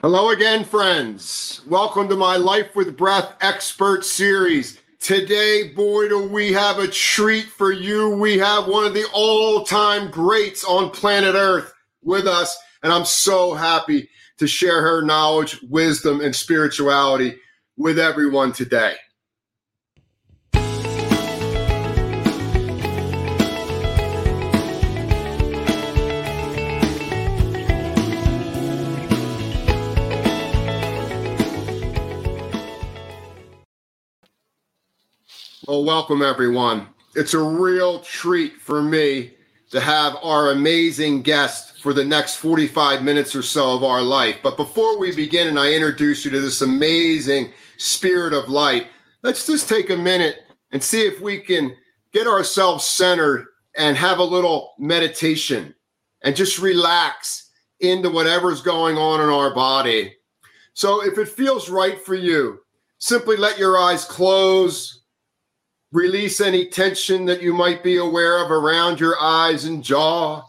Hello again, friends. Welcome to my Life with Breath Expert Series. Today, boy, do we have a treat for you. We have one of the all time greats on planet Earth with us, and I'm so happy to share her knowledge, wisdom, and spirituality with everyone today. Well, welcome everyone. It's a real treat for me to have our amazing guest for the next 45 minutes or so of our life. But before we begin and I introduce you to this amazing spirit of light, let's just take a minute and see if we can get ourselves centered and have a little meditation and just relax into whatever's going on in our body. So if it feels right for you, simply let your eyes close Release any tension that you might be aware of around your eyes and jaw.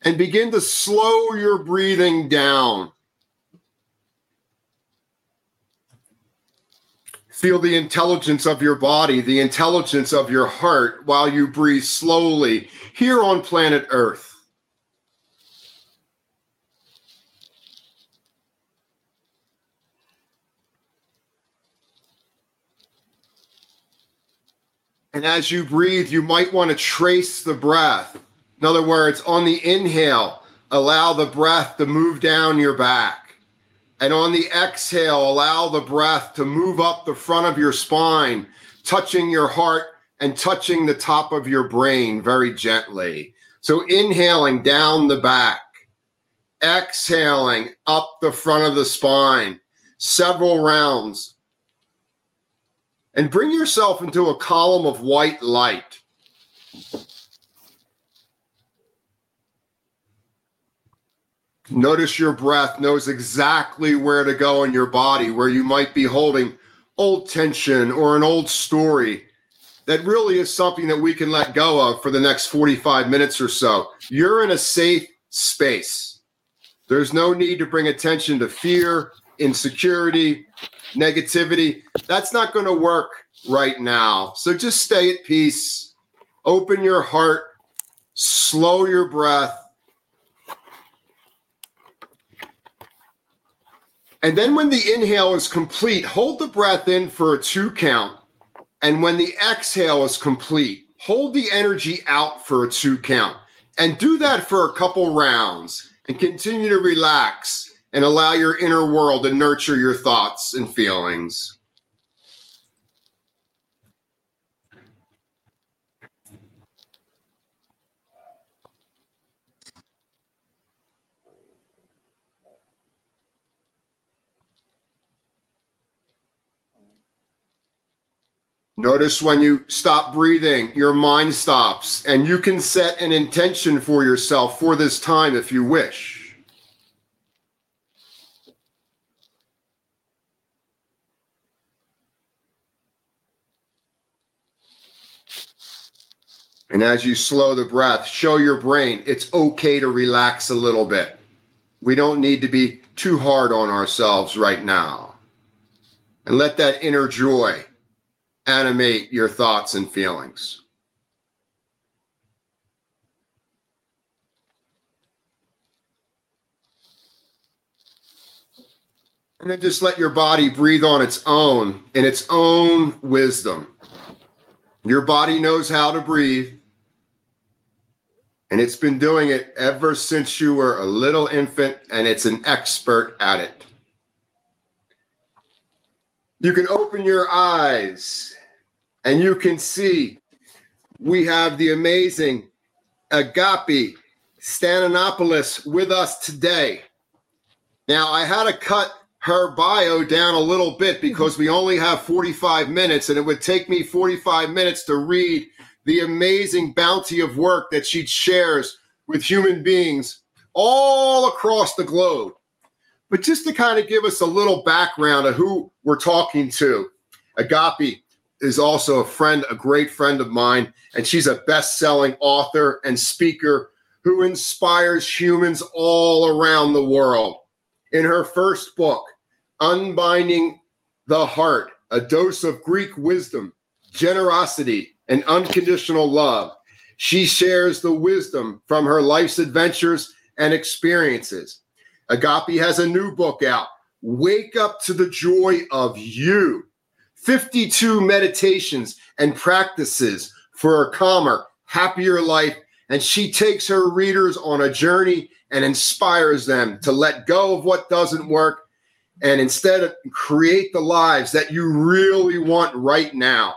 And begin to slow your breathing down. Feel the intelligence of your body, the intelligence of your heart while you breathe slowly here on planet Earth. And as you breathe, you might want to trace the breath. In other words, on the inhale, allow the breath to move down your back. And on the exhale, allow the breath to move up the front of your spine, touching your heart and touching the top of your brain very gently. So inhaling down the back, exhaling up the front of the spine, several rounds and bring yourself into a column of white light. Notice your breath knows exactly where to go in your body, where you might be holding old tension or an old story that really is something that we can let go of for the next 45 minutes or so. You're in a safe space. There's no need to bring attention to fear, insecurity, negativity. That's not going to work right now. So just stay at peace, open your heart, slow your breath. And then when the inhale is complete, hold the breath in for a two count. And when the exhale is complete, hold the energy out for a two count. And do that for a couple rounds and continue to relax and allow your inner world to nurture your thoughts and feelings. Notice when you stop breathing, your mind stops, and you can set an intention for yourself for this time if you wish. And as you slow the breath, show your brain it's okay to relax a little bit. We don't need to be too hard on ourselves right now. And let that inner joy animate your thoughts and feelings. And then just let your body breathe on its own in its own wisdom. Your body knows how to breathe. And it's been doing it ever since you were a little infant, and it's an expert at it. You can open your eyes and you can see we have the amazing Agapi Stassinopoulos with us today. Now, I had to cut her bio down a little bit because we only have 45 minutes and it would take me 45 minutes to read the amazing bounty of work that she shares with human beings all across the globe. But just to kind of give us a little background of who we're talking to, Agapi is also a friend, a great friend of mine, and she's a best selling author and speaker who inspires humans all around the world. In her first book, Unbinding the Heart, a dose of Greek wisdom, generosity, and unconditional love, she shares the wisdom from her life's adventures and experiences. Agapi has a new book out, Wake Up to the Joy of You 52 meditations and practices for a calmer, happier life. And she takes her readers on a journey and inspires them to let go of what doesn't work and instead create the lives that you really want right now.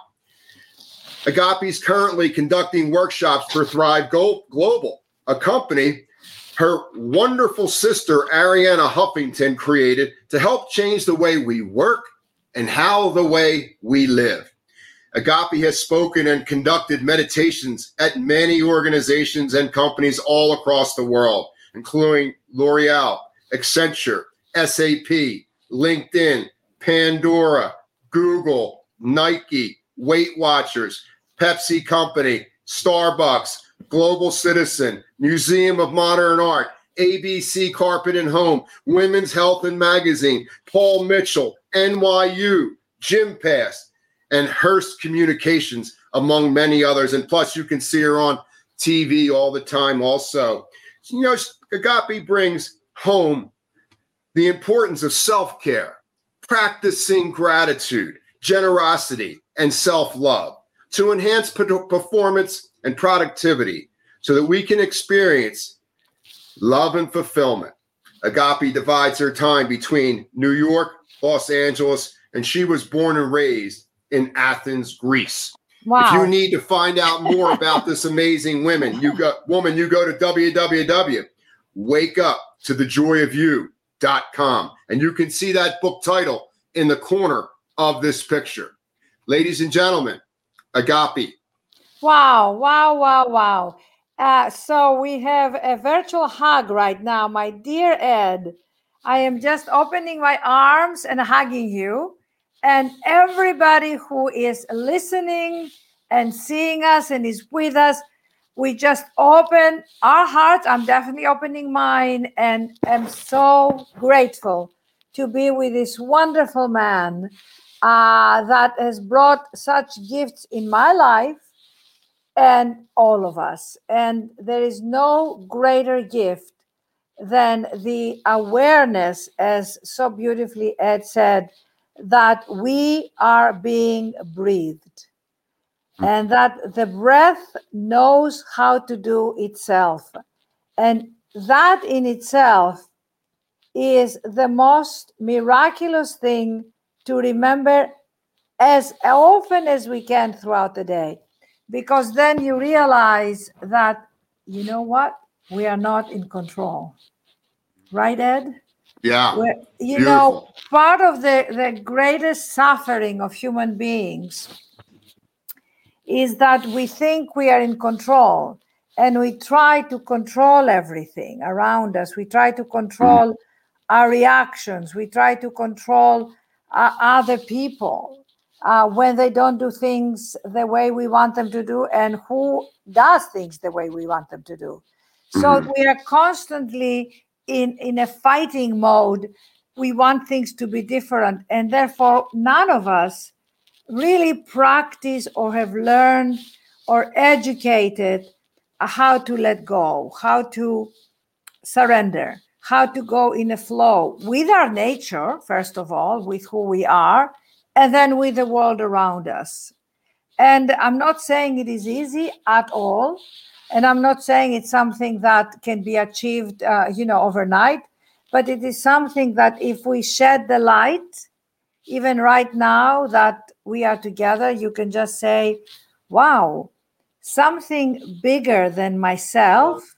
Agapi is currently conducting workshops for Thrive Global, a company her wonderful sister Arianna Huffington created to help change the way we work and how the way we live. Agapi has spoken and conducted meditations at many organizations and companies all across the world, including L'Oreal, Accenture, SAP, LinkedIn, Pandora, Google, Nike, Weight Watchers, Pepsi Company, Starbucks, Global Citizen, Museum of Modern Art, ABC Carpet and Home, Women's Health and Magazine, Paul Mitchell, NYU, Gympass, and Hearst Communications, among many others. And plus, you can see her on TV all the time, also. You know, Agapi brings home the importance of self care, practicing gratitude, generosity, and self love to enhance performance and productivity so that we can experience love and fulfillment. Agapi divides her time between New York, Los Angeles, and she was born and raised in Athens, Greece. Wow. If you need to find out more about this amazing woman, you go woman, you go to www.wakeuptothejoyofyou.com and you can see that book title in the corner of this picture. Ladies and gentlemen, Agapi. Wow, wow, wow, wow. Uh, so we have a virtual hug right now, my dear Ed. I am just opening my arms and hugging you. And everybody who is listening and seeing us and is with us, we just open our hearts. I'm definitely opening mine and am so grateful to be with this wonderful man uh, that has brought such gifts in my life and all of us. And there is no greater gift than the awareness, as so beautifully Ed said, that we are being breathed and that the breath knows how to do itself. And that in itself is the most miraculous thing to remember as often as we can throughout the day. Because then you realize that you know what? We are not in control. Right ed? Yeah. We're, you Beautiful. know part of the the greatest suffering of human beings is that we think we are in control and we try to control everything around us. We try to control mm. our reactions. We try to control uh, other people uh, when they don't do things the way we want them to do and who does things the way we want them to do. So mm-hmm. we are constantly in, in a fighting mode. We want things to be different. And therefore, none of us really practice or have learned or educated how to let go, how to surrender, how to go in a flow with our nature, first of all, with who we are, and then with the world around us. And I'm not saying it is easy at all. And I'm not saying it's something that can be achieved, uh, you know, overnight, but it is something that if we shed the light, even right now that we are together, you can just say, wow, something bigger than myself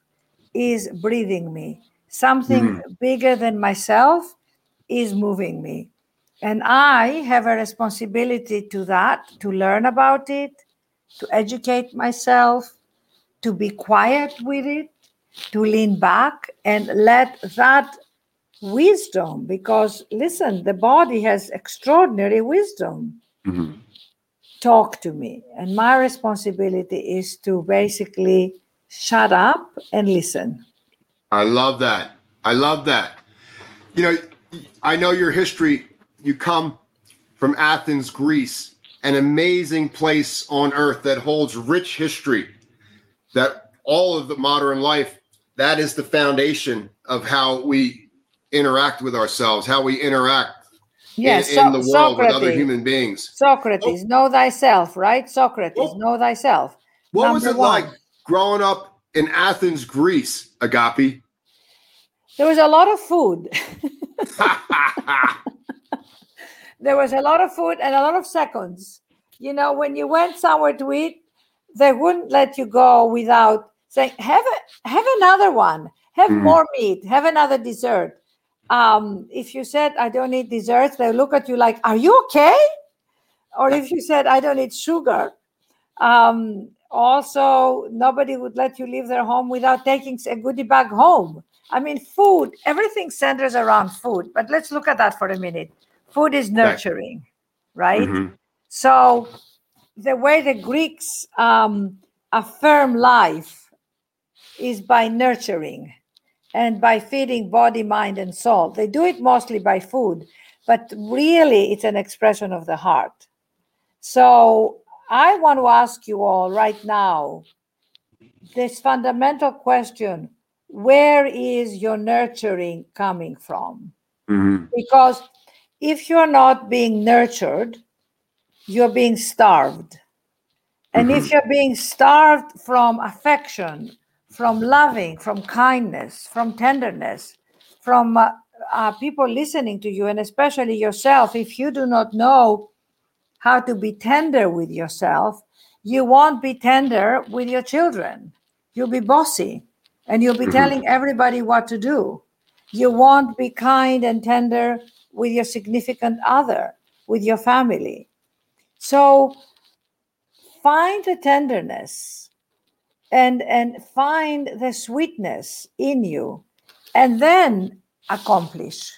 is breathing me. Something mm. bigger than myself is moving me. And I have a responsibility to that, to learn about it, to educate myself, to be quiet with it, to lean back and let that wisdom, because listen, the body has extraordinary wisdom. Mm-hmm. Talk to me. And my responsibility is to basically shut up and listen. I love that. I love that. You know, I know your history. You come from Athens, Greece, an amazing place on earth that holds rich history. That all of the modern life, that is the foundation of how we interact with ourselves, how we interact yes, in, in the world Socrates, with other human beings. Socrates, oh. know thyself, right? Socrates, oh. know thyself. What Number was it one. like growing up in Athens, Greece, Agapi? There was a lot of food. there was a lot of food and a lot of seconds. You know, when you went somewhere to eat, they wouldn't let you go without saying, "Have a, have another one, have mm. more meat, have another dessert." Um, if you said, "I don't eat desserts," they look at you like, "Are you okay?" Or if you said, "I don't eat sugar," um, also nobody would let you leave their home without taking a goodie bag home. I mean, food, everything centers around food. But let's look at that for a minute. Food is nurturing, right? Mm-hmm. So, the way the Greeks um, affirm life is by nurturing and by feeding body, mind, and soul. They do it mostly by food, but really it's an expression of the heart. So, I want to ask you all right now this fundamental question where is your nurturing coming from? Mm-hmm. Because if you're not being nurtured, you're being starved. And mm-hmm. if you're being starved from affection, from loving, from kindness, from tenderness, from uh, uh, people listening to you, and especially yourself, if you do not know how to be tender with yourself, you won't be tender with your children. You'll be bossy and you'll be mm-hmm. telling everybody what to do. You won't be kind and tender with your significant other, with your family. So find the tenderness and and find the sweetness in you and then accomplish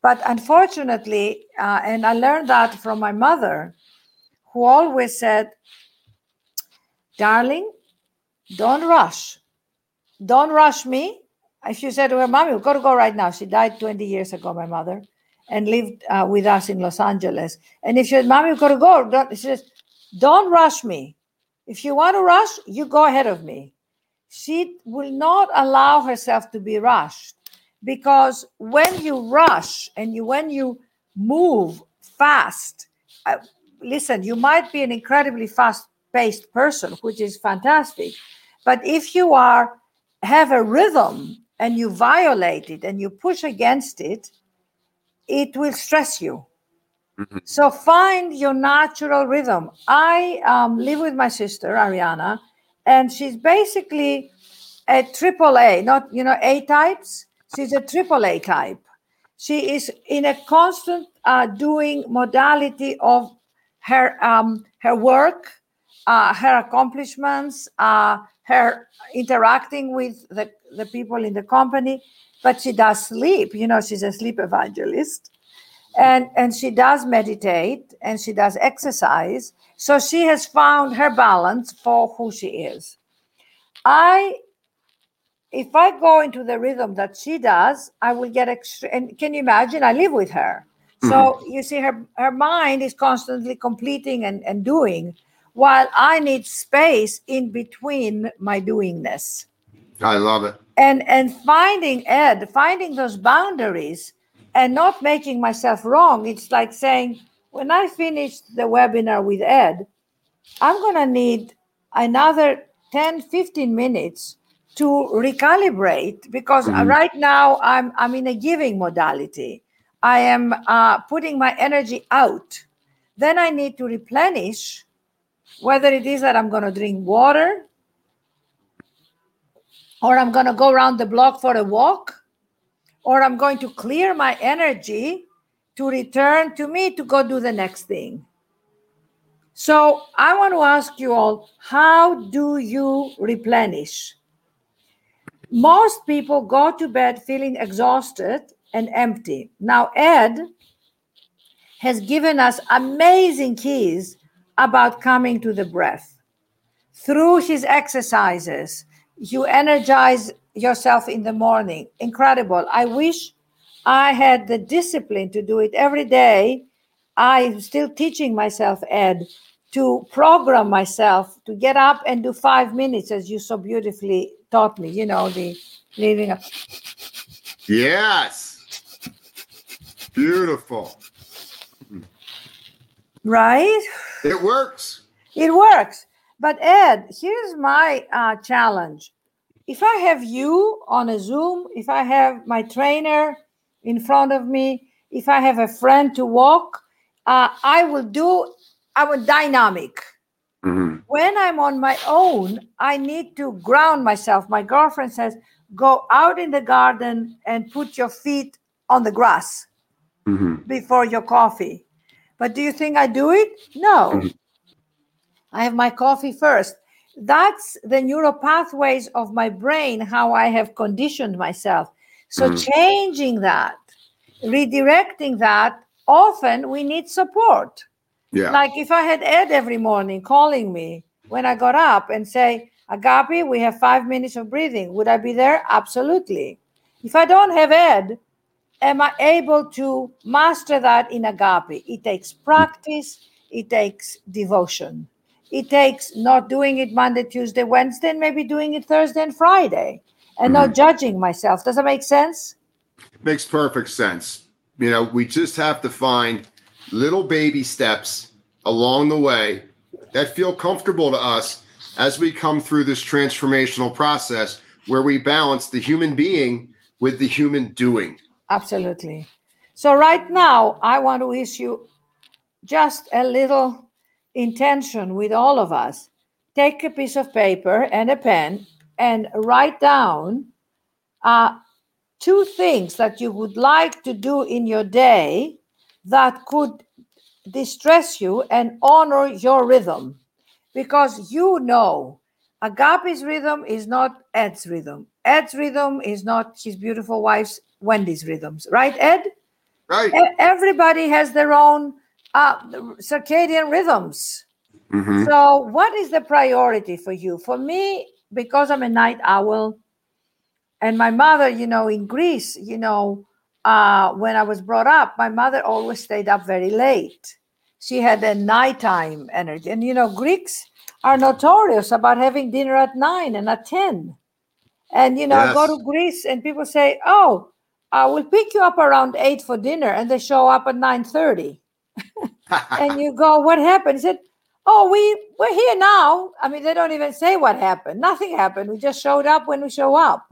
but unfortunately uh, and i learned that from my mother who always said darling don't rush don't rush me. If you said to her, Mommy, we've got to go right now. She died 20 years ago, my mother, and lived uh, with us in Los Angeles. And if she said, Mommy, we've got to go, don't, she says, Don't rush me. If you want to rush, you go ahead of me. She will not allow herself to be rushed because when you rush and you when you move fast, uh, listen, you might be an incredibly fast paced person, which is fantastic. But if you are have a rhythm and you violate it and you push against it, it will stress you. Mm-hmm. So find your natural rhythm. I um, live with my sister Arianna, and she's basically a triple A, not you know A types. She's a triple A type. She is in a constant uh, doing modality of her um, her work, uh, her accomplishments, uh, her interacting with the, the people in the company, but she does sleep. You know, she's a sleep evangelist. And, and she does meditate and she does exercise. So she has found her balance for who she is. I, if I go into the rhythm that she does, I will get extra. And can you imagine? I live with her. So mm-hmm. you see, her, her mind is constantly completing and, and doing while I need space in between my doingness. I love it. And and finding Ed, finding those boundaries and not making myself wrong. It's like saying, when I finish the webinar with Ed, I'm gonna need another 10, 15 minutes to recalibrate because mm-hmm. right now I'm I'm in a giving modality. I am uh, putting my energy out. Then I need to replenish whether it is that I'm going to drink water or I'm going to go around the block for a walk or I'm going to clear my energy to return to me to go do the next thing. So I want to ask you all how do you replenish? Most people go to bed feeling exhausted and empty. Now, Ed has given us amazing keys about coming to the breath through his exercises you energize yourself in the morning. Incredible. I wish I had the discipline to do it every day. I'm still teaching myself, Ed, to program myself to get up and do five minutes, as you so beautifully taught me, you know, the leaving up. Yes. Beautiful. Right? It works. It works. But Ed, here's my uh, challenge. If I have you on a Zoom, if I have my trainer in front of me, if I have a friend to walk, uh, I will do, I will dynamic. Mm-hmm. When I'm on my own, I need to ground myself. My girlfriend says, go out in the garden and put your feet on the grass mm-hmm. before your coffee. But do you think I do it? No. Mm-hmm. I have my coffee first. That's the neural pathways of my brain, how I have conditioned myself. So, mm-hmm. changing that, redirecting that, often we need support. Yeah. Like if I had Ed every morning calling me when I got up and say, Agapi, we have five minutes of breathing. Would I be there? Absolutely. If I don't have Ed, am I able to master that in agape? It takes practice, it takes devotion. It takes not doing it Monday, Tuesday, Wednesday, and maybe doing it Thursday and Friday and mm-hmm. not judging myself. Does that make sense? Makes perfect sense. You know, we just have to find little baby steps along the way that feel comfortable to us as we come through this transformational process where we balance the human being with the human doing. Absolutely. So, right now, I want to issue just a little intention with all of us. Take a piece of paper and a pen and write down uh, two things that you would like to do in your day that could distress you and honor your rhythm. Because you know, Agapi's rhythm is not Ed's rhythm. Ed's rhythm is not his beautiful wife's Wendy's rhythms, right, Ed? Right. Everybody has their own uh, circadian rhythms. Mm-hmm. So, what is the priority for you? For me, because I'm a night owl, and my mother, you know, in Greece, you know, uh, when I was brought up, my mother always stayed up very late. She had a nighttime energy. And, you know, Greeks are notorious about having dinner at nine and at 10. And, you know, yes. go to Greece and people say, oh, I will pick you up around eight for dinner. And they show up at 9.30. and you go, what happened? He said, oh, we, we're here now. I mean, they don't even say what happened. Nothing happened. We just showed up when we show up.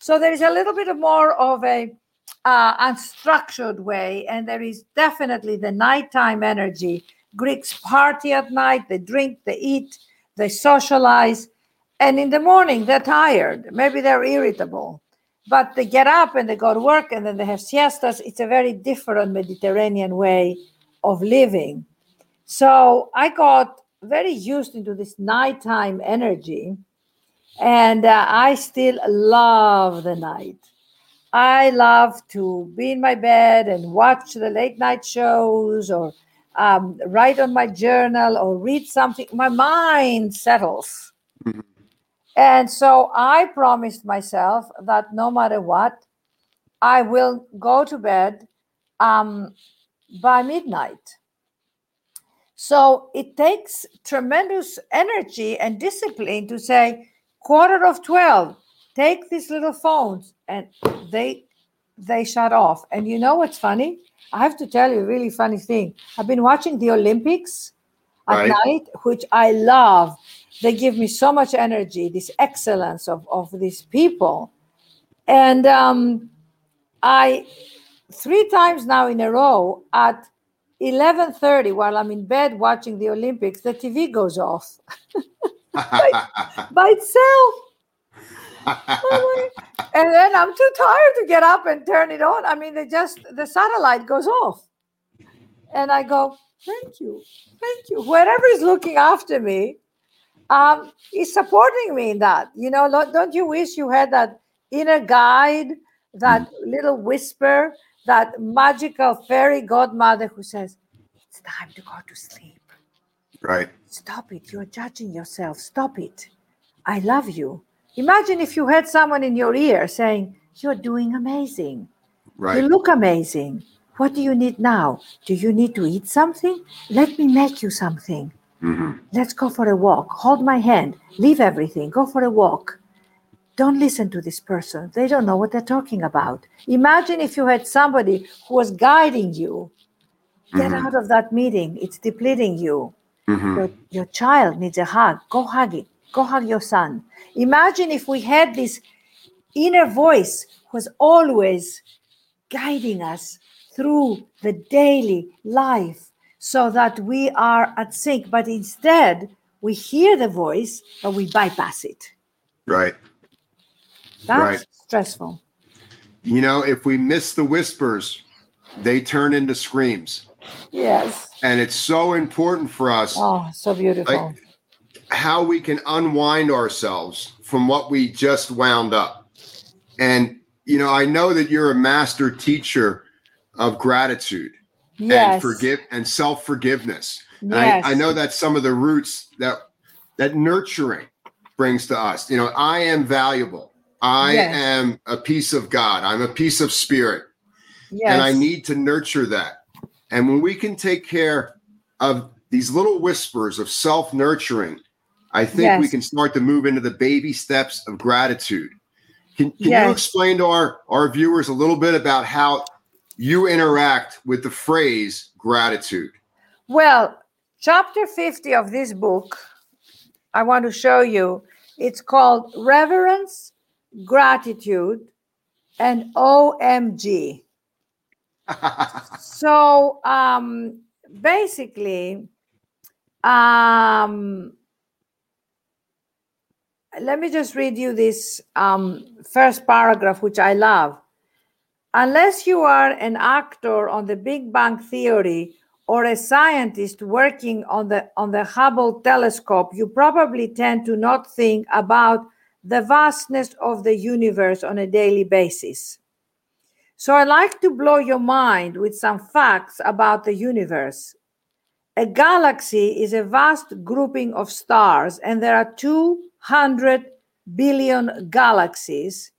So there is a little bit of more of a uh, unstructured way, and there is definitely the nighttime energy. Greeks party at night, they drink, they eat, they socialize, and in the morning they're tired. Maybe they're irritable, but they get up and they go to work and then they have siestas. It's a very different Mediterranean way of living. So I got very used into this nighttime energy and uh, I still love the night. I love to be in my bed and watch the late night shows or um, write on my journal or read something. My mind settles. And so I promised myself that no matter what, I will go to bed um, by midnight. So it takes tremendous energy and discipline to say, quarter of 12 take these little phones and they they shut off and you know what's funny i have to tell you a really funny thing i've been watching the olympics at right. night which i love they give me so much energy this excellence of, of these people and um, i three times now in a row at 11.30 while i'm in bed watching the olympics the tv goes off by, by itself. and then I'm too tired to get up and turn it on. I mean, they just the satellite goes off, and I go, "Thank you, thank you." Whoever is looking after me um, is supporting me in that. You know, don't you wish you had that inner guide, that mm. little whisper, that magical fairy godmother who says, "It's time to go to sleep." Right. Stop it. You're judging yourself. Stop it. I love you. Imagine if you had someone in your ear saying, You're doing amazing. Right. You look amazing. What do you need now? Do you need to eat something? Let me make you something. Mhm. Let's go for a walk. Hold my hand. Leave everything. Go for a walk. Don't listen to this person. They don't know what they're talking about. Imagine if you had somebody who was guiding you. Get Mhm. out of that meeting. It's depleting you. Mhm. Your, your child needs a hug. Go hug it. Go hug your son. Imagine if we had this inner voice who was always guiding us through the daily life so that we are at sync. But instead, we hear the voice, but we bypass it. Right. That's Right. stressful. You know, if we miss the whispers, they turn into screams. Yes. And it's so important for us Oh, so beautiful. like how we can unwind ourselves from what we just wound up. And you know, I know that you're a master teacher of gratitude and forgive and self-forgiveness. Yes. I, I know that's some of the roots that that nurturing brings to us. You know, I am valuable. I Yes. am a piece of God. I'm a piece of spirit. yes. And I need to nurture that. And when we can take care of these little whispers of self nurturing, I think we can start to move into the baby steps of gratitude. Can, can you explain to our, our viewers a little bit about how you interact with the phrase gratitude? Well, chapter 50 of this book, I want to show you, it's called Reverence, Gratitude, and OMG. So um, basically, um, let me just read you this um, first paragraph, which I love. Unless you are an actor on the Big Bang Theory or a scientist working on the on the Hubble telescope, you probably tend to not think about the vastness of the universe on a daily basis. So I like to blow your mind with some facts about the universe. A galaxy is a vast grouping of stars, and there are 200 billion galaxies.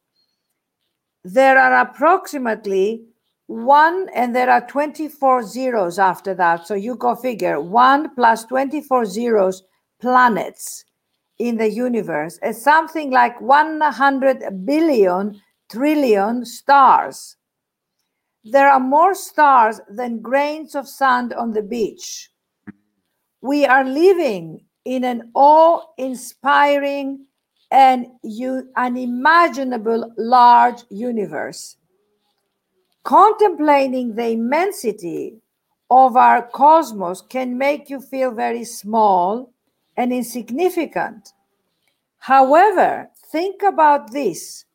There are approximately one, and there are 24 zeros after that. So you go figure one plus 24 zeros planets in the universe is something like 100 billion trillion stars. There are more stars than grains of sand on the beach. We are living in an awe inspiring and u- unimaginable large universe. Contemplating the immensity of our cosmos can make you feel very small and insignificant. However, think about this.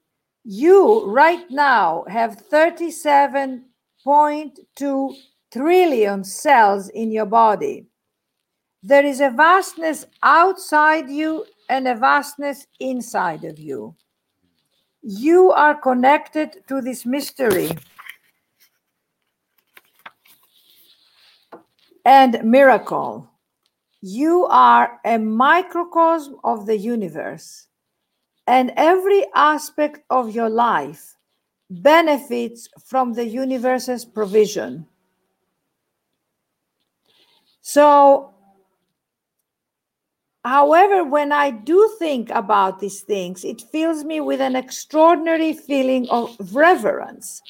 You right now have 37.2 trillion cells in your body. There is a vastness outside you and a vastness inside of you. You are connected to this mystery and miracle. You are a microcosm of the universe, and every aspect of your life benefits from the universe's provision. So, however, when I do think about these things, it fills me with an extraordinary feeling of reverence,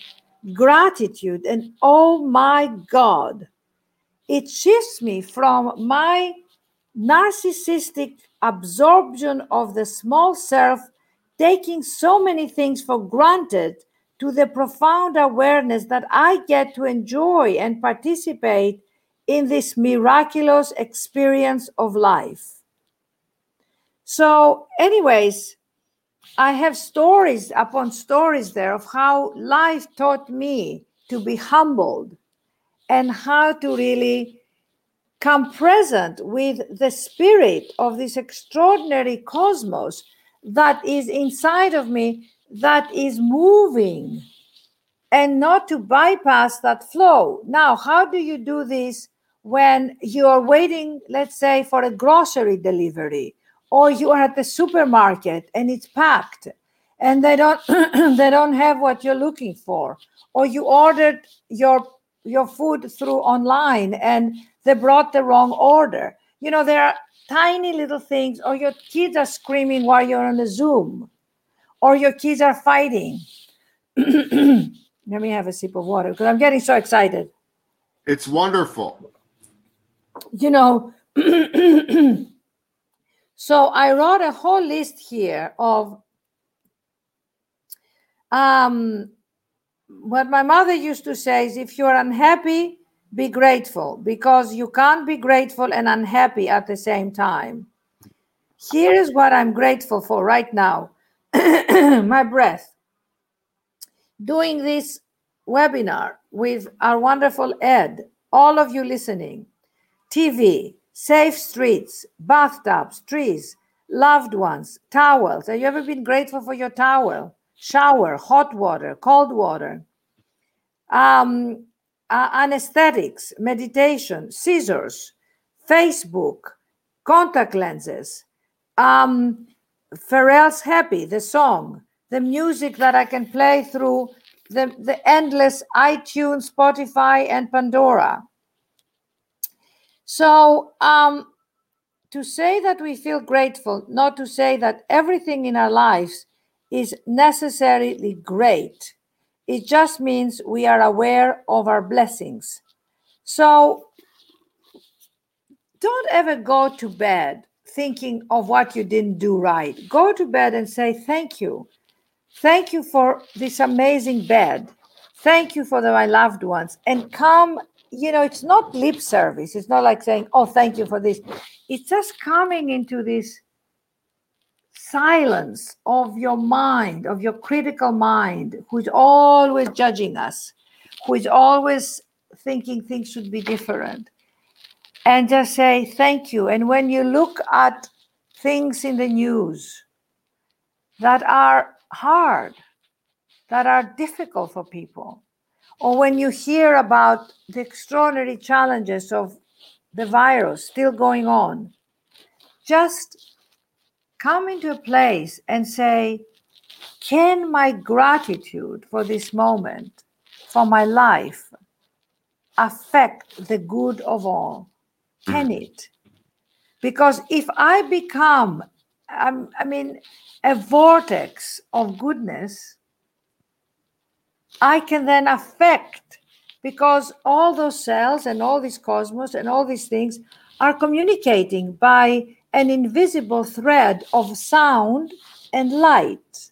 gratitude, and oh my God, it shifts me from my narcissistic absorption of the small self, taking so many things for granted, to the profound awareness that I get to enjoy and participate in this miraculous experience of life. So, anyways, I have stories upon stories there of how life taught me to be humbled and how to really come present with the spirit of this extraordinary cosmos that is inside of me, that is moving, and not to bypass that flow. Now, how do you do this when you are waiting, let's say, for a grocery delivery? Or you are at the supermarket and it's packed and they don't they don't have what you're looking for or you ordered your your food through online and they brought the wrong order. You know there are tiny little things or your kids are screaming while you're on a zoom or your kids are fighting. Let me have a sip of water because i'm getting so excited. It's wonderful. You know so i wrote a whole list here of um, what my mother used to say is if you're unhappy, be grateful because you can't be grateful and unhappy at the same time. Here is what I'm grateful for right now my breath. Doing this webinar with our wonderful Ed, all of you listening, TV, safe streets, bathtubs, trees, loved ones, towels. Have you ever been grateful for your towel? shower, hot water, cold water, um, uh, anesthetics, meditation, scissors, Facebook, contact lenses, um, Pharrell's Happy, the song, the music that I can play through the, the endless iTunes, Spotify, and Pandora. So, um, to say that we feel grateful, not to say that everything in our lives is necessarily great. It just means we are aware of our blessings. So don't ever go to bed thinking of what you didn't do right. Go to bed and say, Thank you. Thank you for this amazing bed. Thank you for the, my loved ones. And come, you know, it's not lip service. It's not like saying, Oh, thank you for this. It's just coming into this silence of your mind, of your critical mind, who's always judging us, who is always thinking things should be different, and just say thank you. And when you look at things in the news that are hard, that are difficult for people, or when you hear about the extraordinary challenges of the virus still going on, just come into a place and say, can my gratitude for this moment, for my life, affect the good of all? Can mm. it? Because if I become, um, I mean, a vortex of goodness, I can then affect because all those cells and all this cosmos and all these things are communicating by an invisible thread of sound and light.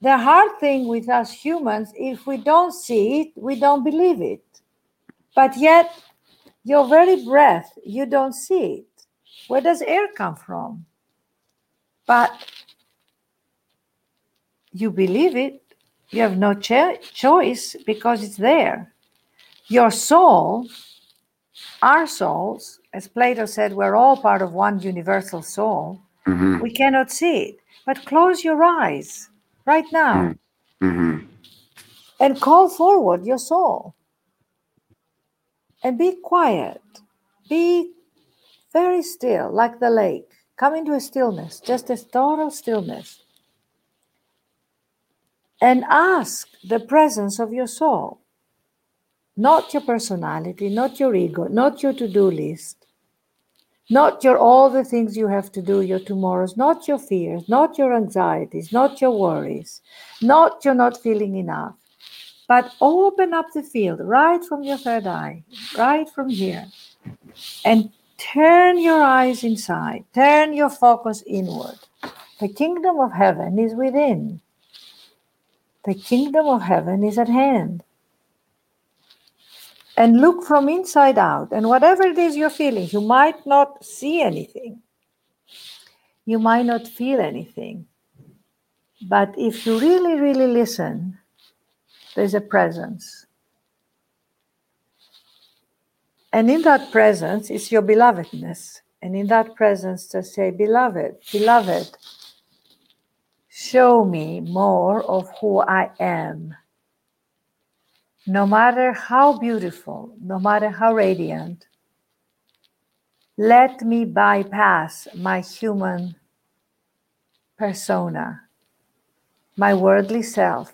The hard thing with us humans, if we don't see it, we don't believe it. But yet, your very breath, you don't see it. Where does air come from? But you believe it. You have no cho- choice because it's there. Your soul, our souls, as Plato said, we're all part of one universal soul. Mm-hmm. We cannot see it. But close your eyes right now mm-hmm. mm-hmm. and call forward your soul. And be quiet. Be very still, like the lake. Come into a stillness, just a total stillness. And ask the presence of your soul, not your personality, not your ego, not your to do list not your all the things you have to do, your tomorrows, not your fears, not your anxieties, not your worries, not your not feeling enough, but open up the field right from your third eye, right from here, and turn your eyes inside, turn your focus inward. The kingdom of heaven is within. The kingdom of heaven is at hand and look from inside out. And whatever it is you're feeling, you might not see anything, you might not feel anything. But if you really, really listen, there's a presence. And in that presence is your belovedness. And in that presence, to say, Beloved, beloved, show me more of who I am no matter how beautiful, no matter how radiant, let me bypass my human persona, my worldly self,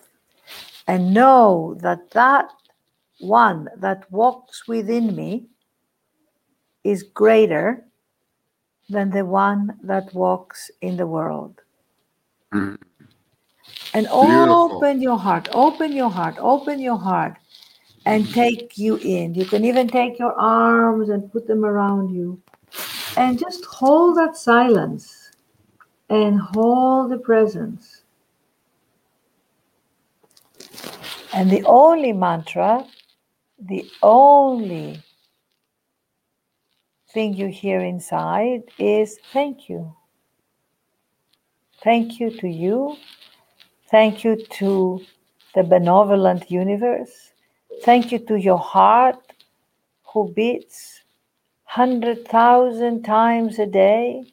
and know that that one that walks within me is greater than the one that walks in the world. Mm. And Beautiful. open your heart, open your heart, open your heart, and take you in. You can even take your arms and put them around you. And just hold that silence and hold the presence. And the only mantra, the only thing you hear inside is thank you. Thank you to you. Thank you to the benevolent universe. Thank you to your heart who beats 100,000 times a day.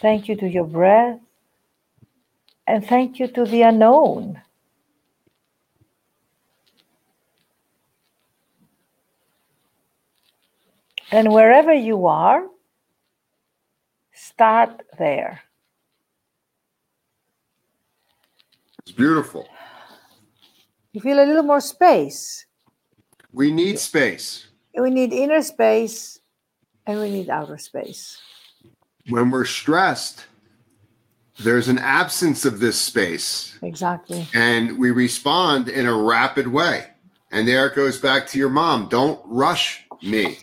Thank you to your breath. And thank you to the unknown. And wherever you are, start there. It's beautiful. You feel a little more space. We need space. We need inner space and we need outer space. When we're stressed, there's an absence of this space. Exactly. And we respond in a rapid way. And there it goes back to your mom. Don't rush me.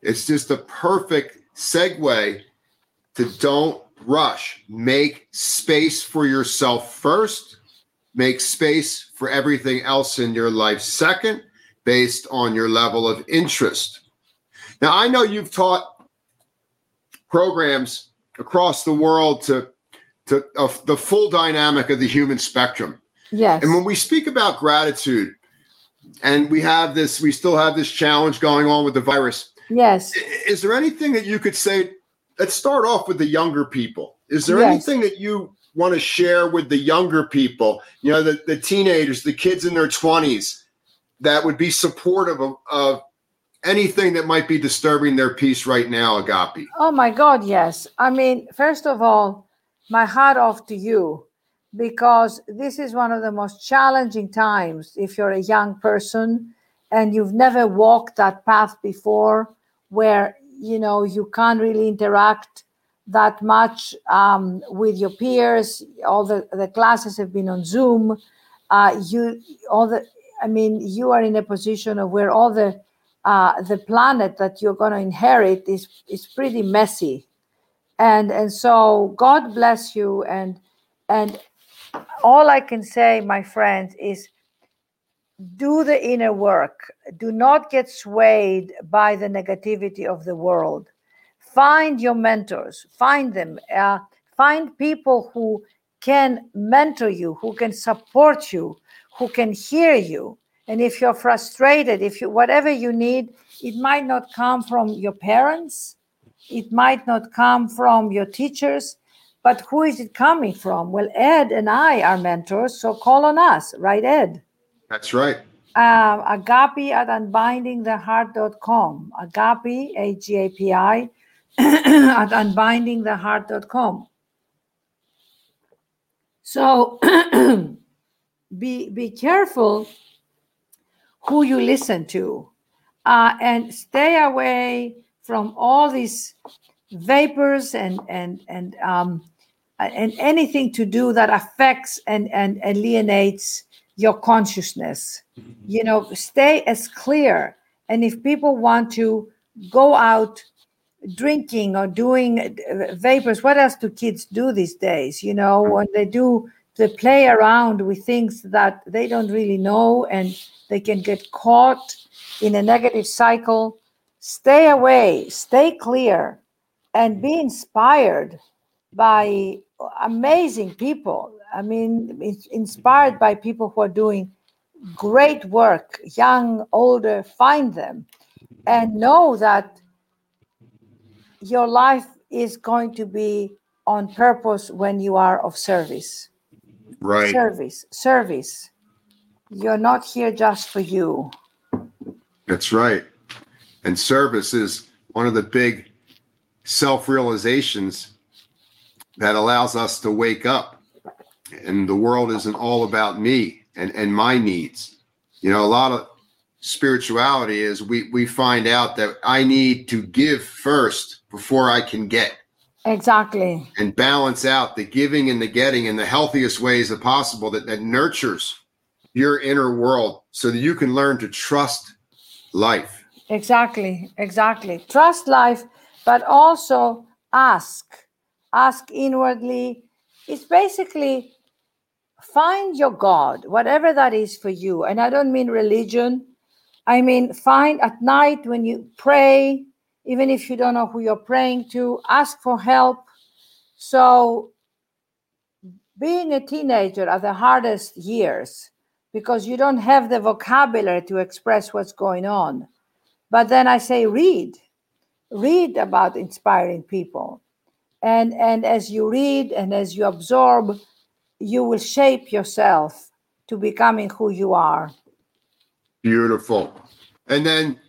It's just a perfect segue to don't rush. Make space for yourself first. Make space for everything else in your life second, based on your level of interest. Now, I know you've taught programs across the world to to uh, the full dynamic of the human spectrum. Yes. And when we speak about gratitude, and we have this, we still have this challenge going on with the virus. Yes. Is there anything that you could say? Let's start off with the younger people. Is there yes. anything that you want to share with the younger people, you know, the, the teenagers, the kids in their 20s, that would be supportive of, of anything that might be disturbing their peace right now, Agapi? Oh my God, yes. I mean, first of all, my heart off to you because this is one of the most challenging times if you're a young person and you've never walked that path before where you know you can't really interact that much um, with your peers. All the, the classes have been on zoom. Uh, you all the i mean you are in a position of where all the uh, the planet that you're going to inherit is is pretty messy. And and so god bless you. And and all i can say my friends is do the inner work. Do not get swayed by the negativity of the world. Find your mentors, find them, uh, find people who can mentor you, who can support you, who can hear you. And if you're frustrated, if you whatever you need, it might not come from your parents, it might not come from your teachers, but who is it coming from? Well, Ed and I are mentors, so call on us, right, Ed? That's right. Uh, agapi at unbindingtheheart.com. Agapi, A G A P I, at unbindingtheheart.com. So be be careful who you listen to, uh, and stay away from all these vapors and and and um, and anything to do that affects and and alienates your consciousness. Mm-hmm. You know, stay as clear. And if people want to go out drinking or doing vapors, what else do kids do these days? You know, mm-hmm. when they do, they play around with things that they don't really know and they can get caught in a negative cycle. Stay away, stay clear, and be inspired by amazing people I mean, it's inspired by people who are doing great work, young, older, find them and know that your life is going to be on purpose when you are of service. Right. Service, service. You're not here just for you. That's right. And service is one of the big self realizations that allows us to wake up. And the world isn't all about me and, and my needs. You know, a lot of spirituality is we, we find out that I need to give first before I can get. Exactly. And balance out the giving and the getting in the healthiest ways that possible that, that nurtures your inner world so that you can learn to trust life. Exactly. Exactly. Trust life, but also ask. Ask inwardly. It's basically find your God, whatever that is for you. And I don't mean religion. I mean, find at night when you pray, even if you don't know who you're praying to, ask for help. So, being a teenager are the hardest years because you don't have the vocabulary to express what's going on. But then I say, read, read about inspiring people. And, and as you read and as you absorb, you will shape yourself to becoming who you are. Beautiful. And then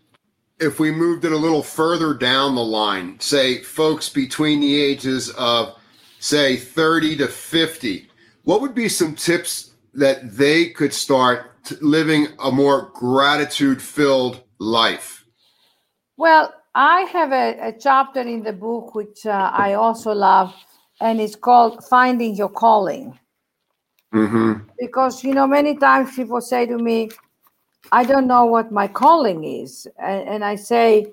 if we moved it a little further down the line, say folks between the ages of say 30 to 50, what would be some tips that they could start living a more gratitude filled life? Well, I have a, a, chapter in the book which uh, I also love, and it's called Finding Your Calling. Mm-hmm. Because, you know, many times people say to me, I don't know what my calling is. And, and I say,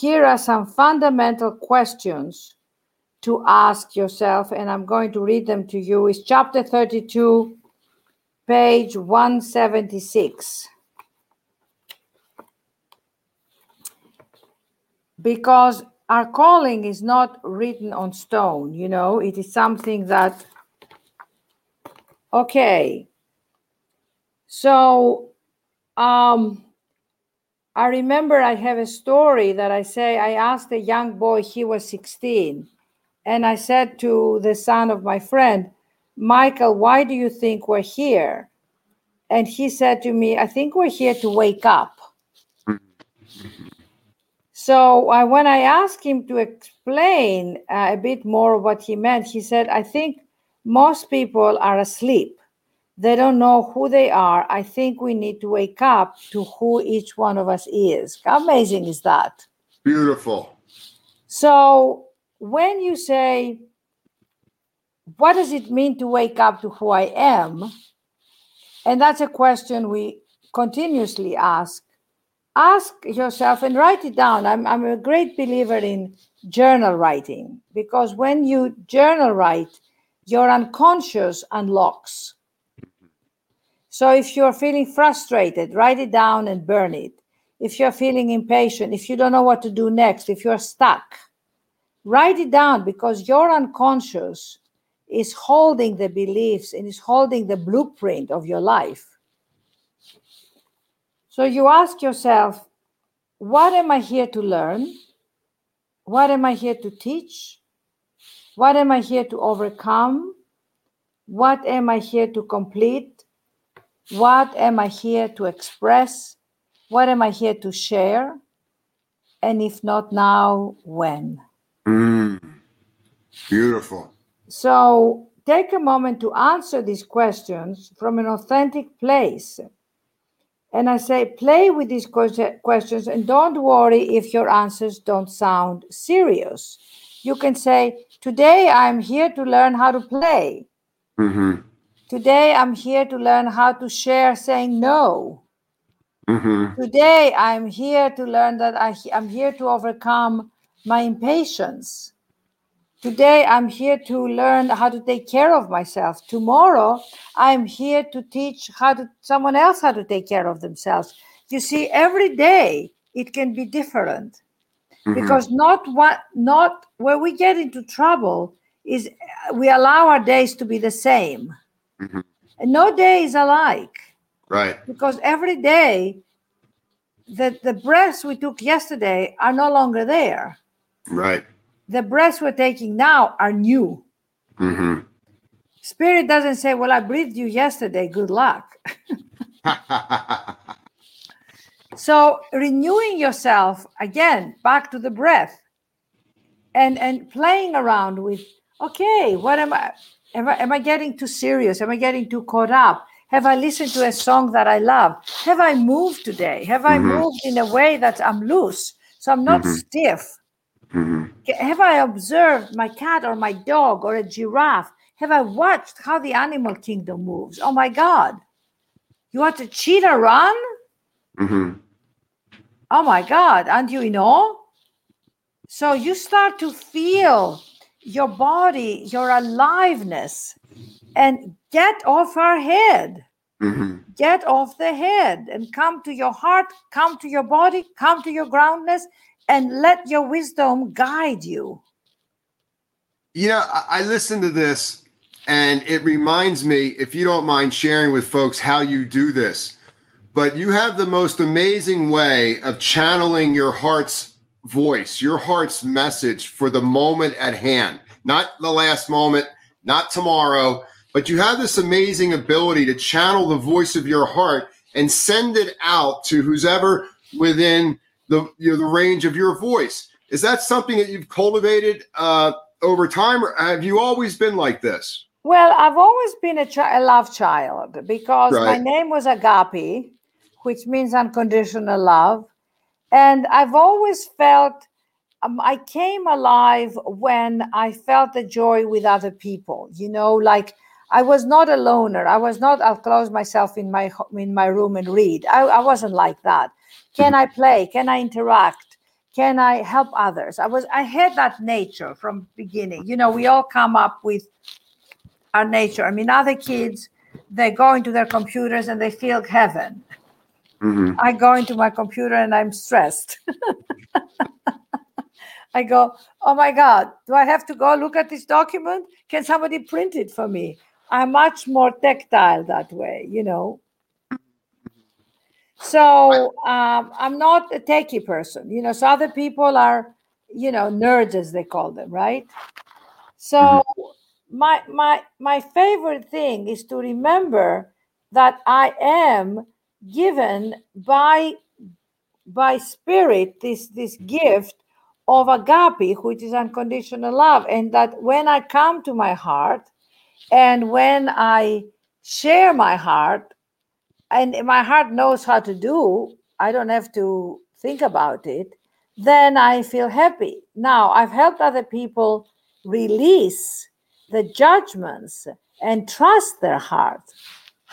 here are some fundamental questions to ask yourself, and I'm going to read them to you. It's chapter 32, page 176. Because our calling is not written on stone, you know, it is something that Okay. So um, I remember I have a story that I say I asked a young boy, he was 16, and I said to the son of my friend, Michael, why do you think we're here? And he said to me, I think we're here to wake up. So I, when I asked him to explain uh, a bit more what he meant, he said, I think most people are asleep. They don't know who they are. I think we need to wake up to who each one of us is. How amazing is that? Beautiful. So when you say, what does it mean to wake up to who I am? And that's a question we continuously ask. Ask yourself and write it down. I'm, I'm a great believer in journal writing because when you journal write, your unconscious unlocks. So if you're feeling frustrated, write it down and burn it. If you're feeling impatient, if you don't know what to do next, if you're stuck, write it down because your unconscious is holding the beliefs and is holding the blueprint of your life. So you ask yourself, what am I here to learn? What am I here to teach? What am I here to overcome? What am I here to complete? What am I here to express? What am I here to share? And if not now, when? Mm, beautiful. So take a moment to answer these questions from an authentic place. And I say, play with these questions and don't worry if your answers don't sound serious. You can say, Today I'm here to learn how to play. Mm-hmm. Today I'm here to learn how to share saying no. Mm-hmm. Today I'm here to learn that I, I'm here to overcome my impatience. Today I'm here to learn how to take care of myself. Tomorrow I'm here to teach how to someone else how to take care of themselves. You see, every day it can be different mm-hmm. because not what not where we get into trouble is we allow our days to be the same. Mm-hmm. and no day is alike. Right. Because every day the the breaths we took yesterday are no longer there. Right. The breaths we're taking now are new. Mm-hmm. spirit doesn't say well i breathed you yesterday. Good luck So renewing yourself again, back to the breath, and and playing around with okay, what am I? Am I, am I getting too serious? Am I getting too caught up? Have I listened to a song that I love? Have I moved today? Have I mm-hmm. moved in a way that I'm loose? So I'm not mm-hmm. stiff. Mm-hmm. Have I observed my cat or my dog or a giraffe? Have I watched how the animal kingdom moves? Oh my God. You watch a cheetah run? Mm-hmm. Oh my God. Aren't you in awe? So you start to feel your body, your aliveness, and get off our head. Mm-hmm. Get off the head and come to your heart, come to your body, come to your groundness, and let your wisdom guide you. You know, I, listen to this and it reminds me, if you don't mind sharing with folks how you do this, but you have the most amazing way of channeling your heart's voice, your heart's message for the moment at hand, not the last moment, not tomorrow, but you have this amazing ability to channel the voice of your heart and send it out to who's ever within the you know, the range of your voice. Is that something that you've cultivated uh, over time, or have you always been like this? Well, I've always been a, chi- a love child because right. my name was Agapi, which means unconditional love. And I've always felt um, I came alive when I felt the joy with other people, you know, like I was not a loner. I was not, I'll close myself in my in my room and read. I, I wasn't like that. Can I play? Can I interact? Can I help others? I was I had that nature from beginning. You know, we all come up with our nature. I mean, other kids, they go into their computers and they feel heaven. Mm-hmm. I go into my computer and I'm stressed. I go, oh my God, do I have to go look at this document? Can somebody print it for me? I'm much more tactile that way, you know. So um, I'm not a techie person, you know. So other people are, you know, nerds as they call them, right? So mm-hmm. my my my favorite thing is to remember that I am given by by spirit this this gift of agape, which is unconditional love, and that when I come to my heart and when I share my heart and my heart knows how to do, I don't have to think about it, then I feel happy. Now, I've helped other people release the judgments and trust their heart.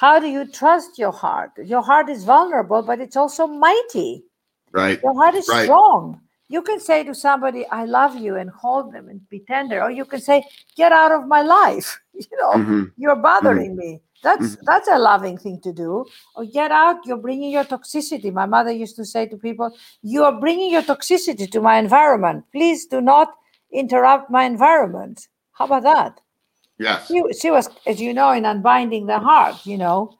How do you trust your heart? Your heart is vulnerable, but it's also mighty. Right. Your heart is right. strong. You can say to somebody, I love you, and hold them and be tender. Or you can say, Get out of my life. You know, mm-hmm. you're bothering mm-hmm. me. That's mm-hmm. that's a loving thing to do. Or get out, you're bringing your toxicity. My mother used to say to people, You are bringing your toxicity to my environment. Please do not interrupt my environment. How about that? Yes. She, she was, as you know, in Unbinding the Heart, you know,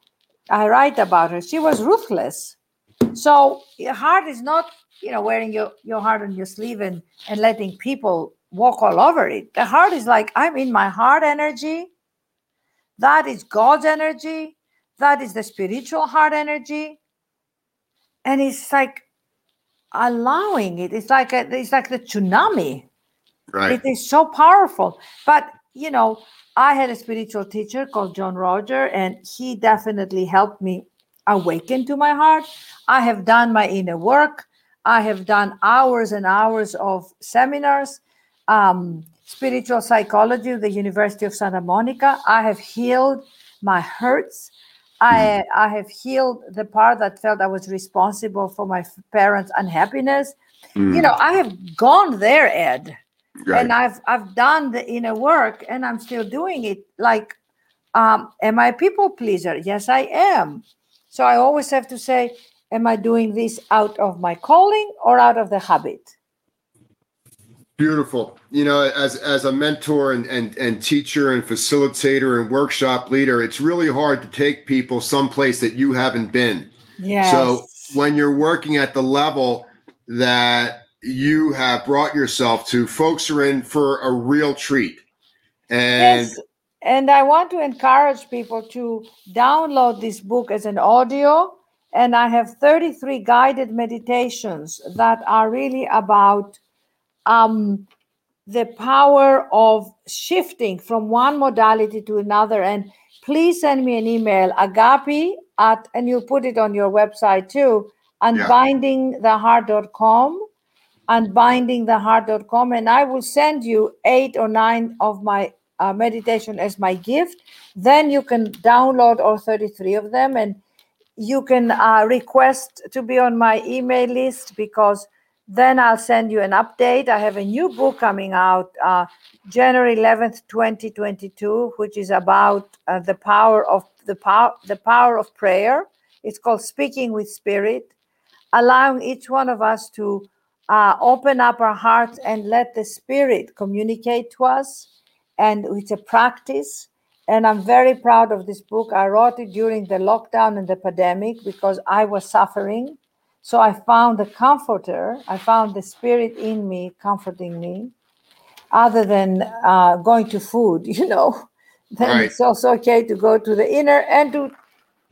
I write about her. She was ruthless. So your heart is not, you know, wearing your, your heart on your sleeve and, and letting people walk all over it. The heart is like, I'm in my heart energy. That is God's energy. That is the spiritual heart energy. And it's like allowing it. It's like a, it's like the tsunami. Right. It is so powerful. But you know, I had a spiritual teacher called John-Roger, and he definitely helped me awaken to my heart. I have done my inner work. I have done hours and hours of seminars, um, spiritual psychology the University of Santa Monica. I have healed my hurts. I, I have healed the part that felt I was responsible for my parents' unhappiness. Mm. You know, I have gone there, Ed. Right. And I've I've done the inner work and I'm still doing it. Like, um, am I a people pleaser? Yes, I am. So I always have to say, am I doing this out of my calling or out of the habit? Beautiful. You know, as as a mentor and, and and teacher and facilitator and workshop leader, it's really hard to take people someplace that you haven't been. Yeah. So when you're working at the level that you have brought yourself to. Folks are in for a real treat. And yes. And I want to encourage people to download this book as an audio And I have 33 guided meditations that are really about um, the power of shifting from one modality to another. And please send me an email, agapi at, and you'll put it on your website too, unbindingtheheart.com, unbindingtheheart.com, and I will send you eight or nine of my uh, meditation as my gift. Then you can download all 33 of them and you can uh, request to be on my email list because then I'll send you an update. I have a new book coming out uh, January 11th, 2022, which is about uh, the power of the power the power of prayer. It's called Speaking with Spirit, allowing each one of us to uh, open up our hearts and let the Spirit communicate to us. And it's a practice. And I'm very proud of this book. I wrote it during the lockdown and the pandemic because I was suffering so I found the comforter, I found the spirit in me comforting me, other than uh, going to food, you know. Then right. it's also okay to go to the inner and to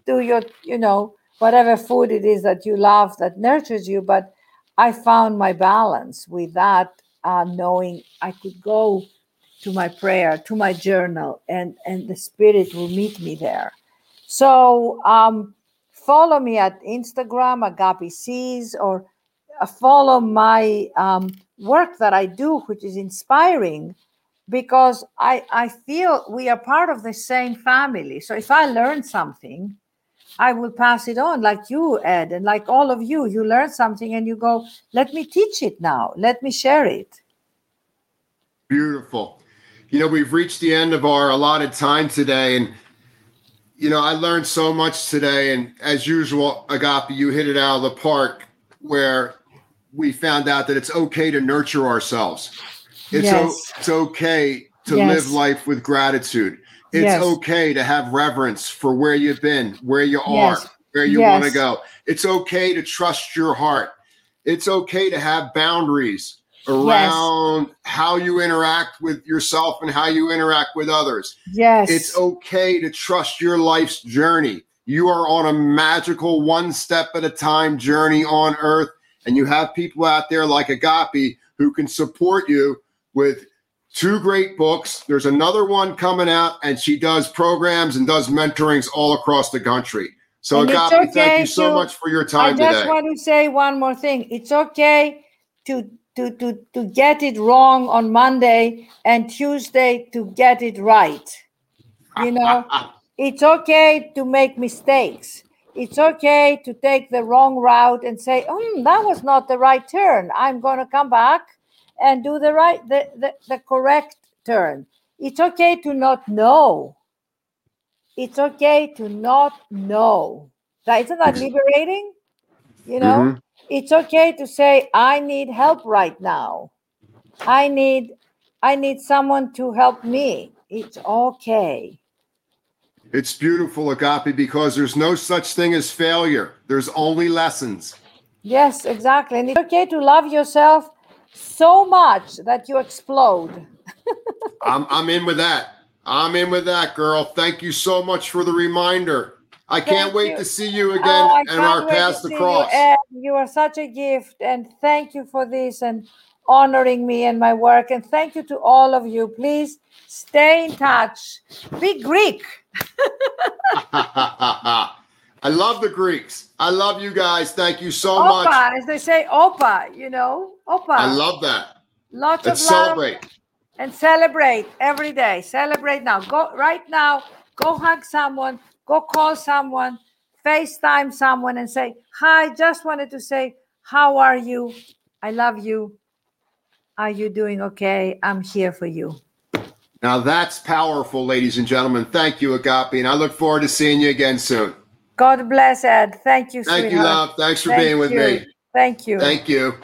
do your, you know, whatever food it is that you love that nurtures you. But I found my balance with that, uh, knowing I could go to my prayer, to my journal, and and the spirit will meet me there. So um, follow me at Instagram, Agapi Sees, or uh, follow my um, work that I do, which is inspiring because I, I feel we are part of the same family. So if I learn something, I will pass it on, like you, Ed, and like all of you. You learn something and you go, let me teach it now, let me share it. Beautiful. You know, we've reached the end of our allotted time today, and you know, I learned so much today, and as usual, Agapi, you hit it out of the park where we found out that it's okay to nurture ourselves. It's, yes. o- it's okay to yes. live life with gratitude. It's yes. okay to have reverence for where you've been, where you are, where you want to go. It's okay to trust your heart. It's okay to have boundaries around yes. how you interact with yourself and how you interact with others. Yes. It's okay to trust your life's journey. You are on a magical one step at a time journey on earth. And you have people out there like Agapi who can support you with two great books. There's another one coming out, and she does programs and does mentorings all across the country. So, Agapi, okay thank you so to, much for your time today. I just today. want to say one more thing. It's okay to to, to, to get it wrong on Monday and Tuesday to get it right. You know, it's okay to make mistakes. It's okay to take the wrong route and say, mm, that was not the right turn. I'm going to come back and do the right, the, the, the correct turn. It's okay to not know. It's okay to not know. That isn't that liberating? You know? Mm-hmm it's okay to say i need help right now i need i need someone to help me it's okay it's beautiful agapi because there's no such thing as failure there's only lessons yes exactly and it's okay to love yourself so much that you explode I'm, I'm in with that i'm in with that girl thank you so much for the reminder I can't wait you. to see you oh, again oh, and our paths across. You, you are such a gift, and thank you for this and honoring me and my work. And thank you to all of you. Please stay in touch. Be Greek. I love the Greeks. I love you guys. Thank you so opa, much. As they say, opa, you know, opa. I love that. Lots Let's of love. celebrate. And celebrate every day. Celebrate now. Go right now. Go hug someone Go call someone, FaceTime someone and say, Hi, just wanted to say, How are you? I love you. Are you doing okay? I'm here for you. Now that's powerful, ladies and gentlemen. Thank you, Agapi, and I look forward to seeing you again soon. God bless Ed. Thank you. Thank sweetheart. you, love. Thanks for Thank being with you. me. Thank you. Thank you.